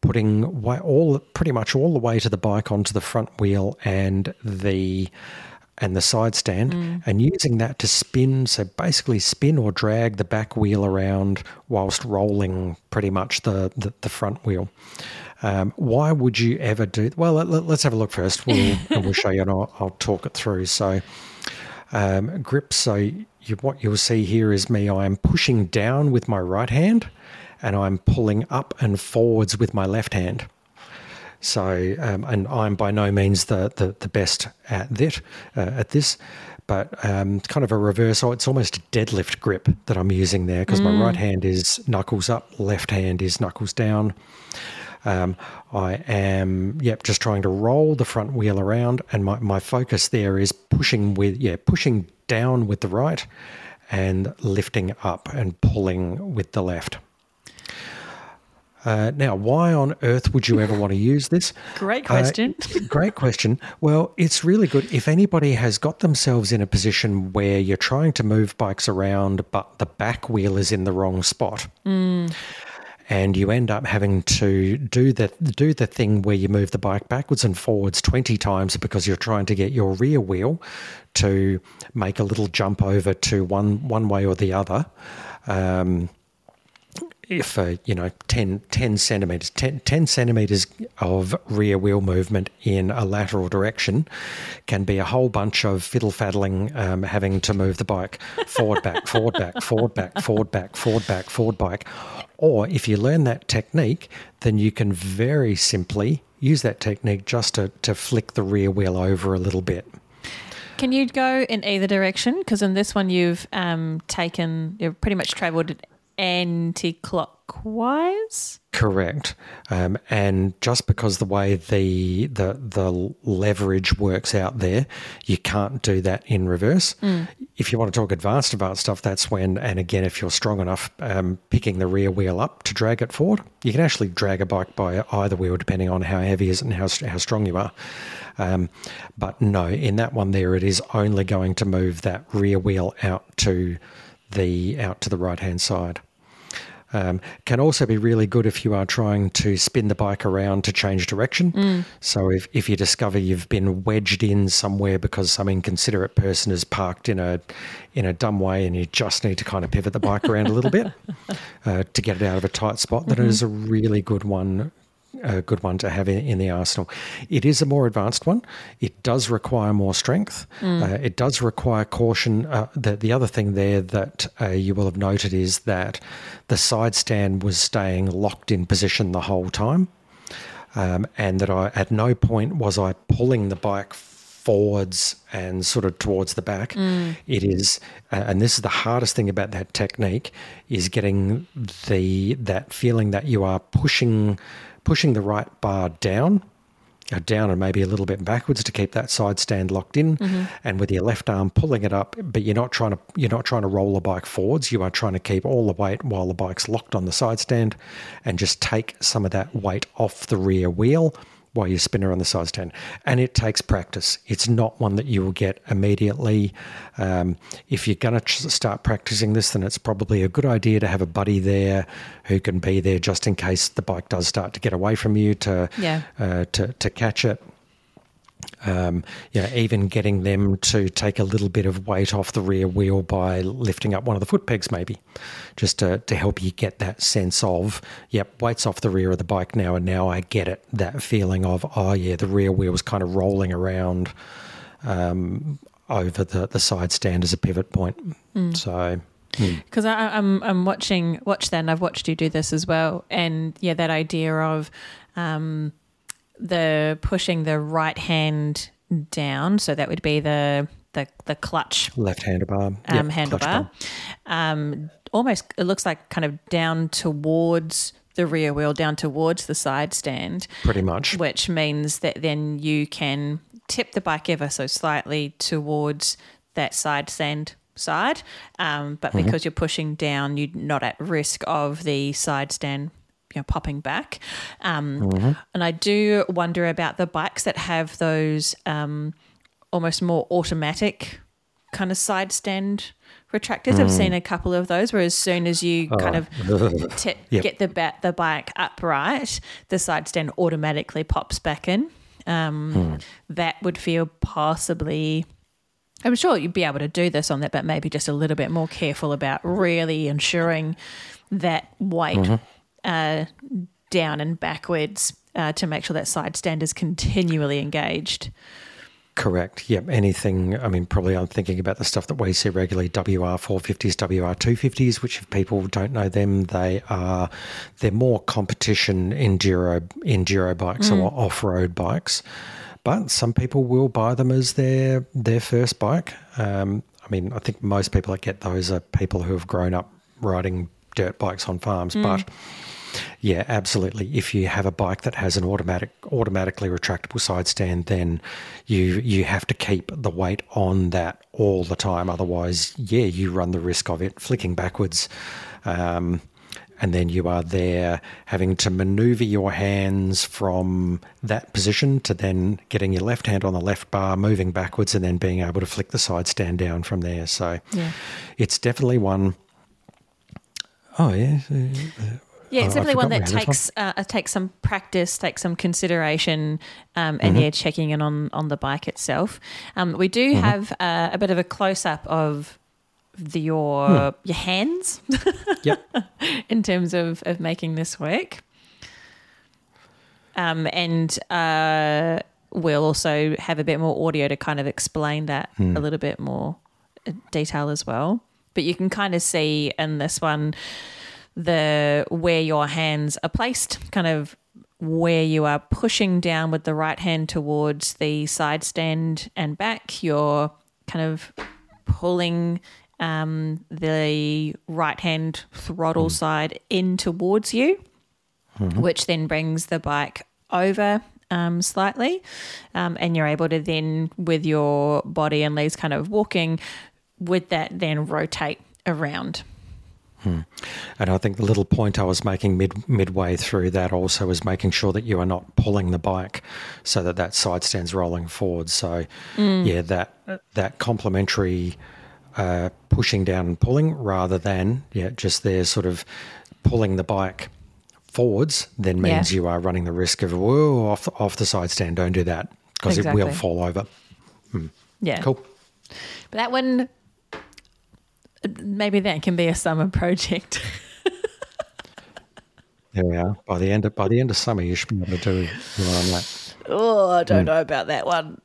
putting all pretty much all the way to the bike onto the front wheel and the and the side stand, and using that to spin. So basically, spin or drag the back wheel around whilst rolling pretty much the the, the front wheel. Um, why would you ever do? Well, let, us have a look first. We'll, and we'll show you, and I'll, I'll talk it through. So um, grip. So you, what you'll see here is me. I am pushing down with my right hand, and I'm pulling up and forwards with my left hand. So, um, and I'm by no means the the, the best at that uh, at this, but um, kind of a reverse. oh, It's almost a deadlift grip that I'm using there because my right hand is knuckles up, left hand is knuckles down. Um, I am, yep, just trying to roll the front wheel around, and my, my focus there is pushing with, yeah, pushing down with the right and lifting up and pulling with the left. Uh, now, why on earth would you ever want to use this? <laughs> Great Uh, question. <laughs> great question. Well, it's really good. If anybody has got themselves in a position where you're trying to move bikes around, but the back wheel is in the wrong spot, and you end up having to do the do the thing where you move the bike backwards and forwards twenty times because you're trying to get your rear wheel to make a little jump over to one one way or the other. Um, if uh, you know 10, 10 centimeters 10, 10 centimeters of rear wheel movement in a lateral direction can be a whole bunch of fiddle faddling um, having to move the bike forward back forward back forward back forward back forward back forward back or if you learn that technique then you can very simply use that technique just to, to flick the rear wheel over a little bit Can you go in either direction? Because in this one, you've um, taken, you've pretty much travelled anti-clock clockwise. Correct, um, and just because the way the the the leverage works out there, you can't do that in reverse. Mm. If you want to talk advanced advanced stuff, that's when, and again, if you're strong enough, um, picking the rear wheel up to drag it forward, you can actually drag a bike by either wheel depending on how heavy it is and how how strong you are. Um, but no, in that one there, it is only going to move that rear wheel out to the out to the right hand side. Um, can also be really good if you are trying to spin the bike around to change direction. Mm. So if, if you discover you've been wedged in somewhere because some inconsiderate person is parked in a in a dumb way and you just need to kind of pivot the bike around a little bit <laughs> uh, to get it out of a tight spot, then mm-hmm. it is a really good one a good one to have in, in, the arsenal. It is a more advanced one. It does require more strength. Mm. Uh, it does require caution. Uh, the, the other thing there that uh, you will have noted is that the side stand was staying locked in position the whole time, um, and that I at no point was I pulling the bike forwards and sort of towards the back. Mm. It is, uh, and this is the hardest thing about that technique, is getting the that feeling that you are pushing pushing the right bar down, uh, down and maybe a little bit backwards to keep that side stand locked in, mm-hmm. and with your left arm pulling it up. But you're not trying to you're not trying to roll the bike forwards. You are trying to keep all the weight while the bike's locked on the side stand, and just take some of that weight off the rear wheel while you spin around the side stand. And it takes practice. It's not one that you will get immediately. Um, if you're going to start practicing this, then it's probably a good idea to have a buddy there who can be there just in case the bike does start to get away from you to yeah. uh, to, to catch it um, yeah, even getting them to take a little bit of weight off the rear wheel by lifting up one of the foot pegs, maybe, just to, to help you get that sense of, yep, weight's off the rear of the bike now, and now I get it. That feeling of, oh, yeah, the rear wheel was kind of rolling around um, over the, the side stand as a pivot point. Mm. So. Because hmm. I'm I'm watching watch then I've watched you do this as well, and yeah, that idea of um, the pushing the right hand down, so that would be the the, the clutch left handlebar, um, yep, handlebar. Um, almost it looks like kind of down towards the rear wheel, down towards the side stand. Pretty much, which means that then you can tip the bike ever so slightly towards that side stand side, um, but mm-hmm. because you're pushing down, you're not at risk of the side stand you know, popping back. Um, mm-hmm. And I do wonder about the bikes that have those um, almost more automatic kind of side stand retractors. Mm. I've seen a couple of those where as soon as you oh. kind of <laughs> t- yep. get the ba- the bike upright, the side stand automatically pops back in. Um, mm. That would feel possibly. I'm sure you'd be able to do this on that, but maybe just a little bit more careful about really ensuring that weight mm-hmm uh, down and backwards uh, to make sure that side stand is continually engaged. Correct. Yep. Anything. I mean, probably I'm thinking about the stuff that we see regularly: WR450s, WR250s. Which, if people don't know them, they are they're more competition enduro enduro bikes mm. or off road bikes. But some people will buy them as their their first bike. Um, I mean, I think most people that get those are people who have grown up riding dirt bikes on farms. Mm. But yeah, absolutely. If you have a bike that has an automatic, automatically retractable side stand, then you you have to keep the weight on that all the time. Otherwise, yeah, you run the risk of it flicking backwards. Um, and then you are there having to maneuver your hands from that position to then getting your left hand on the left bar, moving backwards, and then being able to flick the side stand down from there. So yeah. it's definitely one. Oh yeah, yeah, it's definitely one that takes. Uh, takes some practice, takes some consideration, um, and mm-hmm. yeah, checking in on on the bike itself. Um, we do mm-hmm. have uh, a bit of a close up of the, your hmm. your hands. <laughs> yep. <laughs> in terms of of making this work. Um, and uh, we'll also have a bit more audio to kind of explain that hmm. a little bit more uh, detail as well. But you can kind of see in this one the where your hands are placed, kind of where you are pushing down with the right hand towards the side stand and back. You're kind of pulling um, the right hand throttle side in towards you, which then brings the bike over um, slightly. Um, and you're able to then, with your body and legs kind of walking, with that, then rotate around. Hmm. And I think the little point I was making mid midway through that also is making sure that you are not pulling the bike, so that that side stands rolling forward. So, mm. yeah, that that complementary uh, pushing down and pulling rather than yeah just there sort of pulling the bike forwards then means Yeah. you are running the risk of whoa off off the side stand. Don't do that because it will fall over. Hmm. Yeah. Cool. But that one, maybe that can be a summer project. There we are. By the end of by the end of summer, you should be able to do one on that. oh, I don't know about that one.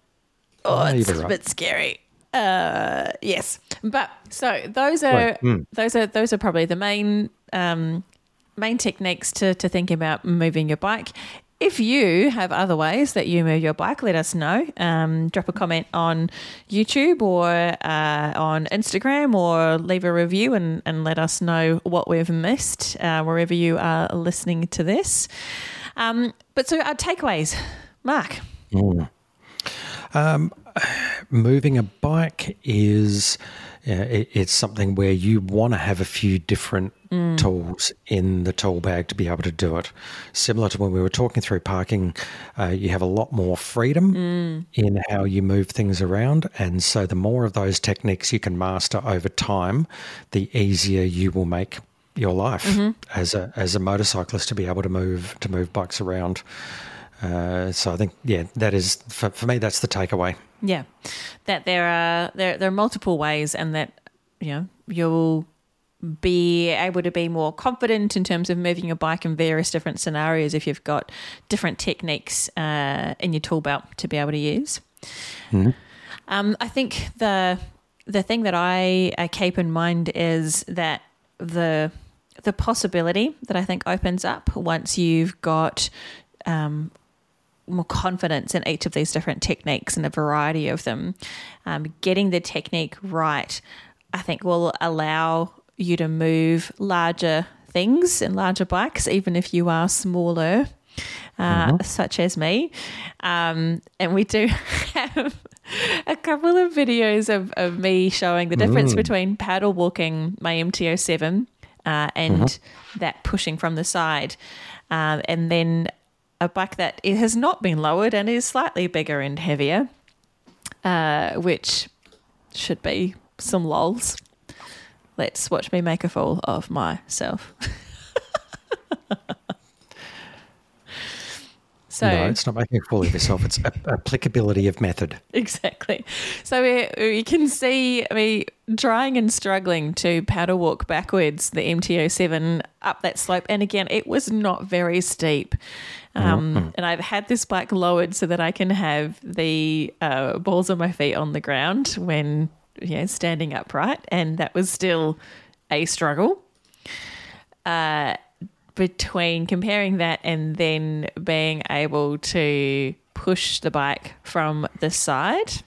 Oh, Ah, it's a right. bit scary. Uh, yes, but so those are Right, those are those are probably the main um, main techniques to to think about moving your bike. If you have other ways that you move your bike, let us know. Um, drop a comment on YouTube or uh, on Instagram or leave a review and, and let us know what we've missed uh, wherever you are listening to this. Um, but so, our takeaways, Mark. <sighs> moving a bike is yeah, it, it's something where you want to have a few different mm. tools in the tool bag to be able to do it. Similar to when we were talking through parking, uh, you have a lot more freedom mm. in how you move things around, and so the more of those techniques you can master over time, the easier you will make your life mm-hmm. as a as a motorcyclist to be able to move to move bikes around. Uh, so I think yeah, that is for, for me. That's the takeaway. Yeah, that there are there there are multiple ways, and that you know you'll be able to be more confident in terms of moving your bike in various different scenarios if you've got different techniques uh, in your tool belt to be able to use. Um, I think the the thing that I, I keep in mind is that the the possibility that I think opens up once you've got um, more confidence in each of these different techniques and a variety of them. Um, getting the technique right, I think, will allow you to move larger things and larger bikes, even if you are smaller, uh, such as me. Um, and we do <laughs> have a couple of videos of, of me showing the difference between paddle walking my MT-07 uh, and that pushing from the side. Um, and then a bike that it has not been lowered and is slightly bigger and heavier, uh, which should be some lols. Let's watch me make a fool of myself. <laughs> so no, it's not making a fool of yourself. It's applicability of method. Exactly. So we, we can see me trying and struggling to paddle walk backwards the MT-07 up that slope. And again, it was not very steep. Um, And I've had this bike lowered so that I can have the uh, balls of my feet on the ground when you know, standing upright. And that was still a struggle between comparing that and then being able to push the bike from the side.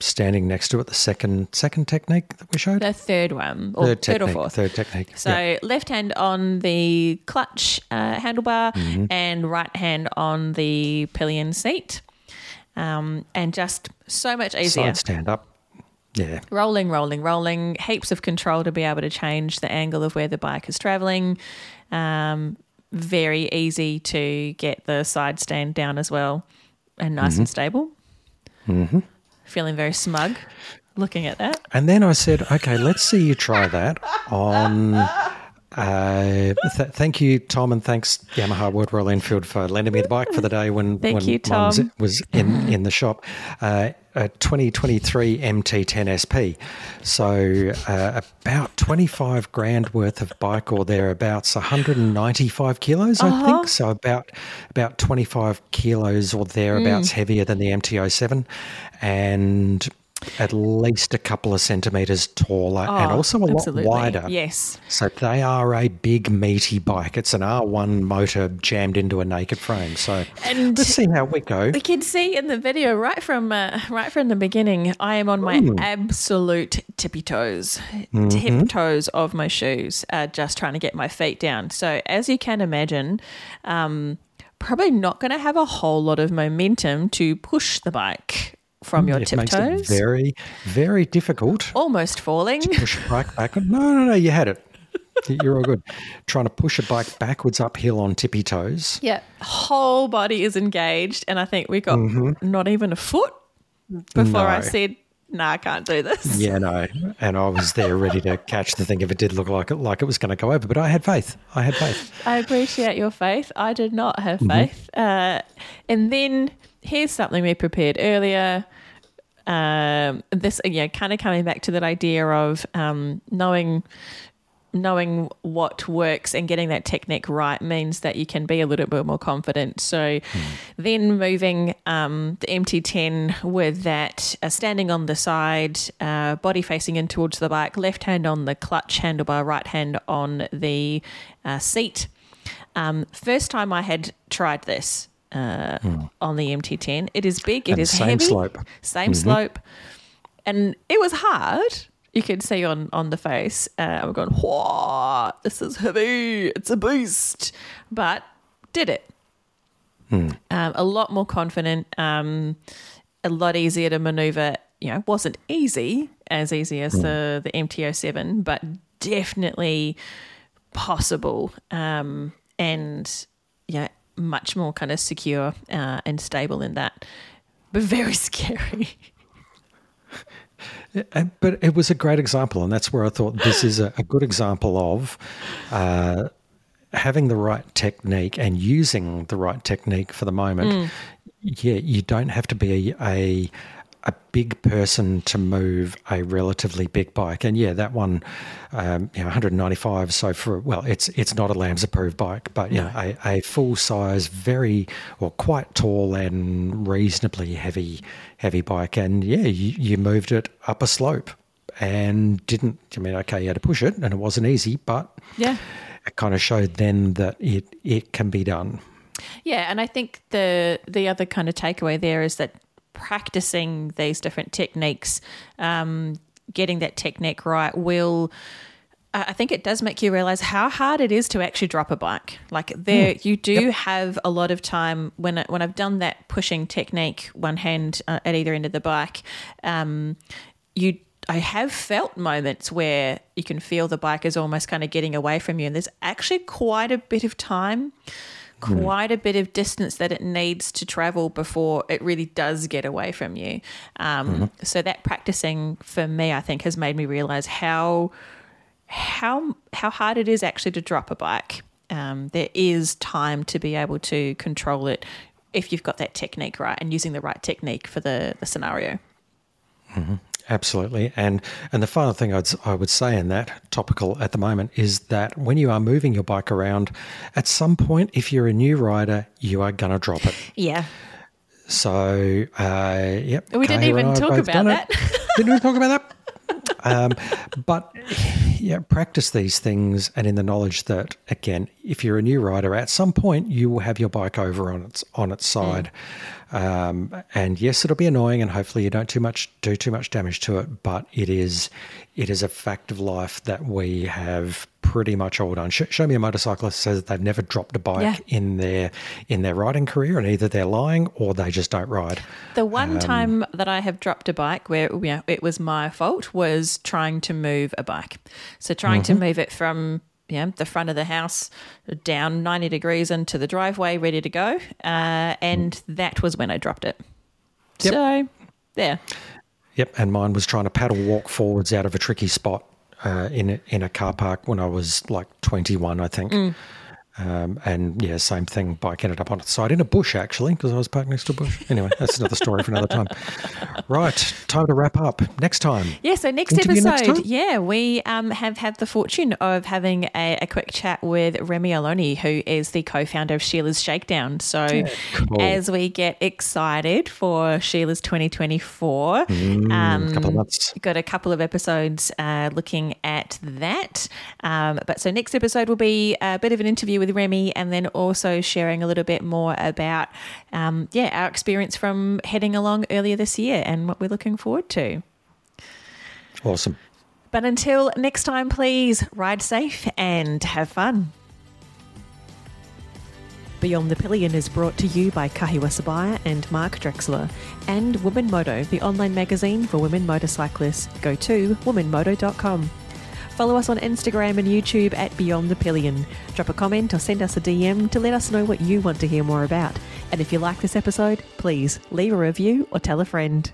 Standing next to it, the second second technique that we showed. The third one, or third third, or fourth. Third technique. So Yeah. left hand on the clutch uh, handlebar and right hand on the pillion seat, um, and just so much easier. side stand up. Yeah. rolling, rolling, rolling, heaps of control to be able to change the angle of where the bike is traveling. Um, very easy to get the side stand down as well and nice and stable. Mm-hmm. Feeling very smug looking at that. And then I said, okay, let's see you try that on. Uh, th- thank you, Tom, and thanks Yamaha World Royal Enfield for lending me the bike for the day when Thank when you, was, Tom. was in in the shop. Uh, a 2023 MT10 SP, so uh, about 25 grand worth of bike or thereabouts, 195 kilos, I Uh-huh. think. So about about 25 kilos or thereabouts Mm. heavier than the MT07, and at least a couple of centimeters taller and Oh, also a absolutely. lot wider. Yes. So they are a big, meaty bike. It's an R1 motor jammed into a naked frame. So And- let's see how we go. We can see in the video right from uh, right from the beginning, I am on my absolute tippy toes, tip toes of my shoes, uh, just trying to get my feet down. So as you can imagine, um, probably not going to have a whole lot of momentum to push the bike from mm, your It tiptoes. very, very difficult. Almost falling. Push a bike backward. No, no, no, you had it. You're all good. Trying to push a bike backwards uphill on tippy toes. Yeah, whole body is engaged, and I think we got mm-hmm. not even a foot before I No. said, "Nah, I can't do this." Yeah, no. And I was there ready to catch the thing if it did look like it like it was going to go over. But I had faith. I had faith. I appreciate your faith. I did not have mm-hmm. faith. Uh, and then here's something we prepared earlier. Um, this, yeah, kind of coming back to that idea of um, knowing knowing what works and getting that technique right means that you can be a little bit more confident. So then moving um, the MT10 with that uh, standing on the side, uh, body facing in towards the bike, left hand on the clutch handlebar, right hand on the uh, seat. Um, first time I had tried this uh, on the MT10. It is big, it And is same heavy, slope. same slope, and it was hard. You could see on on the face. Uh, I'm going, "Whoa, this is heavy. It's a beast," but did it. Um, a lot more confident. Um, a lot easier to maneuver. You know, wasn't easy as easy as the the MT07, but definitely possible. Um, and yeah, much more kind of secure uh, and stable in that, but very <laughs> scary. But it was a great example, and that's where I thought this is a, a good example of uh, having the right technique and using the right technique for the moment. Yeah, you don't have to be a a big person to move a relatively big bike, and yeah, that one, um, you know, 195. So for well, it's it's not a LAMS approved bike, but yeah, a, a full size, very or quite tall and reasonably heavy heavy bike, and yeah, you, you moved it up a slope and didn't. I mean, okay, you had to push it, and it wasn't easy, but Yeah. it kind of showed then that it it can be done. Yeah, and I think the the other kind of takeaway there is that practicing these different techniques, um, getting that technique right, will. I I think it does make you realize how hard it is to actually drop a bike. Like there, you do have a lot of time when I- when I've done that pushing technique, one hand uh, at either end of the bike. Um, you, I have felt moments where you can feel the bike is almost kind of getting away from you, and there's actually quite a bit of time quite a bit of distance that it needs to travel before it really does get away from you. Um, So that practicing for me, I think, has made me realize how how how hard it is actually to drop a bike. Um, there is time to be able to control it if you've got that technique right and using the right technique for the, the scenario. Absolutely, and and the final thing I'd I would say in that topical at the moment is that when you are moving your bike around, at some point, if you're a new rider, you are gonna drop it. Yeah. So, uh, yep. We didn't even and I have talk about that. <laughs> Didn't we talk about that? Um, but yeah, practice these things, and in the knowledge that again, if you're a new rider, at some point you will have your bike over on its on its side. Um, and yes, it'll be annoying, and hopefully you don't too much do too much damage to it. But it is it is a fact of life that we have pretty much all done. Sh- show me a motorcyclist says that they've never dropped a bike Yeah. in their in their riding career, and either they're lying or they just don't ride. The one time that I have dropped a bike where know, it was my fault was trying to move a bike. So trying to move it from you know, the front of the house down 90 degrees into the driveway, ready to go. Uh, and that was when I dropped it. Yep. So, there. Yep, and mine was trying to paddle walk forwards out of a tricky spot uh, in a, in a car park when I was like 21, I think. Um, and yeah, same thing. Bike ended up on its side in a bush actually because I was parked next to a bush. Anyway, that's another story for another time. Right, time to wrap up. Next time. Yeah. So next Interview episode, next yeah, we um, have had the fortune of having a, a quick chat with Remy Aloni, who is the co-founder of Sheila's Shakedown. So cool. as we get excited for Sheila's 2024, um, Mm, couple of months. got a couple of episodes uh, looking at that. Um, but so next episode will be a bit of an interview with Remy, and then also sharing a little bit more about, um, yeah, our experience from heading along earlier this year and what we're looking forward to. Awesome. But until next time, please ride safe and have fun. Beyond the Pillion is brought to you by Kahiwa Sebire and Mark Drechsler, and Woman Moto, the online magazine for women motorcyclists. Go to womanmoto.com. Follow us on Instagram and YouTube at Beyond the Pillion. Drop a comment or send us a DM to let us know what you want to hear more about. And if you like this episode, please leave a review or tell a friend.